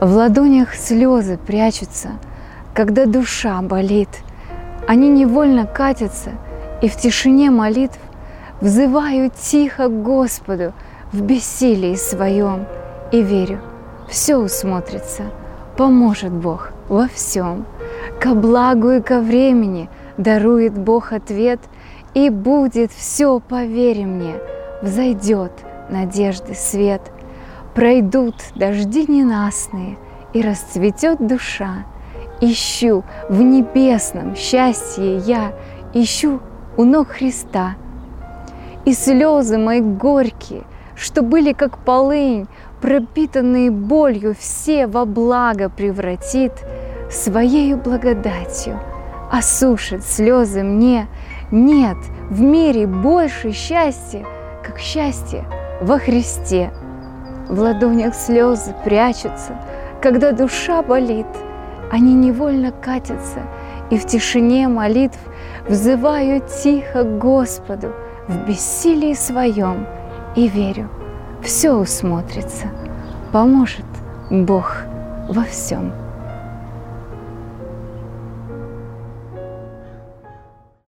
В ладонях слезы прячутся, когда душа болит. Они невольно катятся, и в тишине молитв взываю тихо к Господу в бессилии своем и верю, все усмотрится, поможет Бог во всем. Ко благу и ко времени дарует Бог ответ, и будет все, поверь мне, взойдет надежды свет – Пройдут дожди ненастные, и расцветет душа. Ищу в небесном счастье я, ищу у ног Христа. И слезы мои горькие, что были как полынь, пропитанные болью, все во благо превратит своею благодатью, осушит слезы мне. Нет в мире больше счастья, как счастье во Христе. В ладонях слезы прячутся, когда душа болит, они невольно катятся, и в тишине молитв взываю тихо Господу в бессилии своем и верю, все усмотрится, поможет Бог во всем.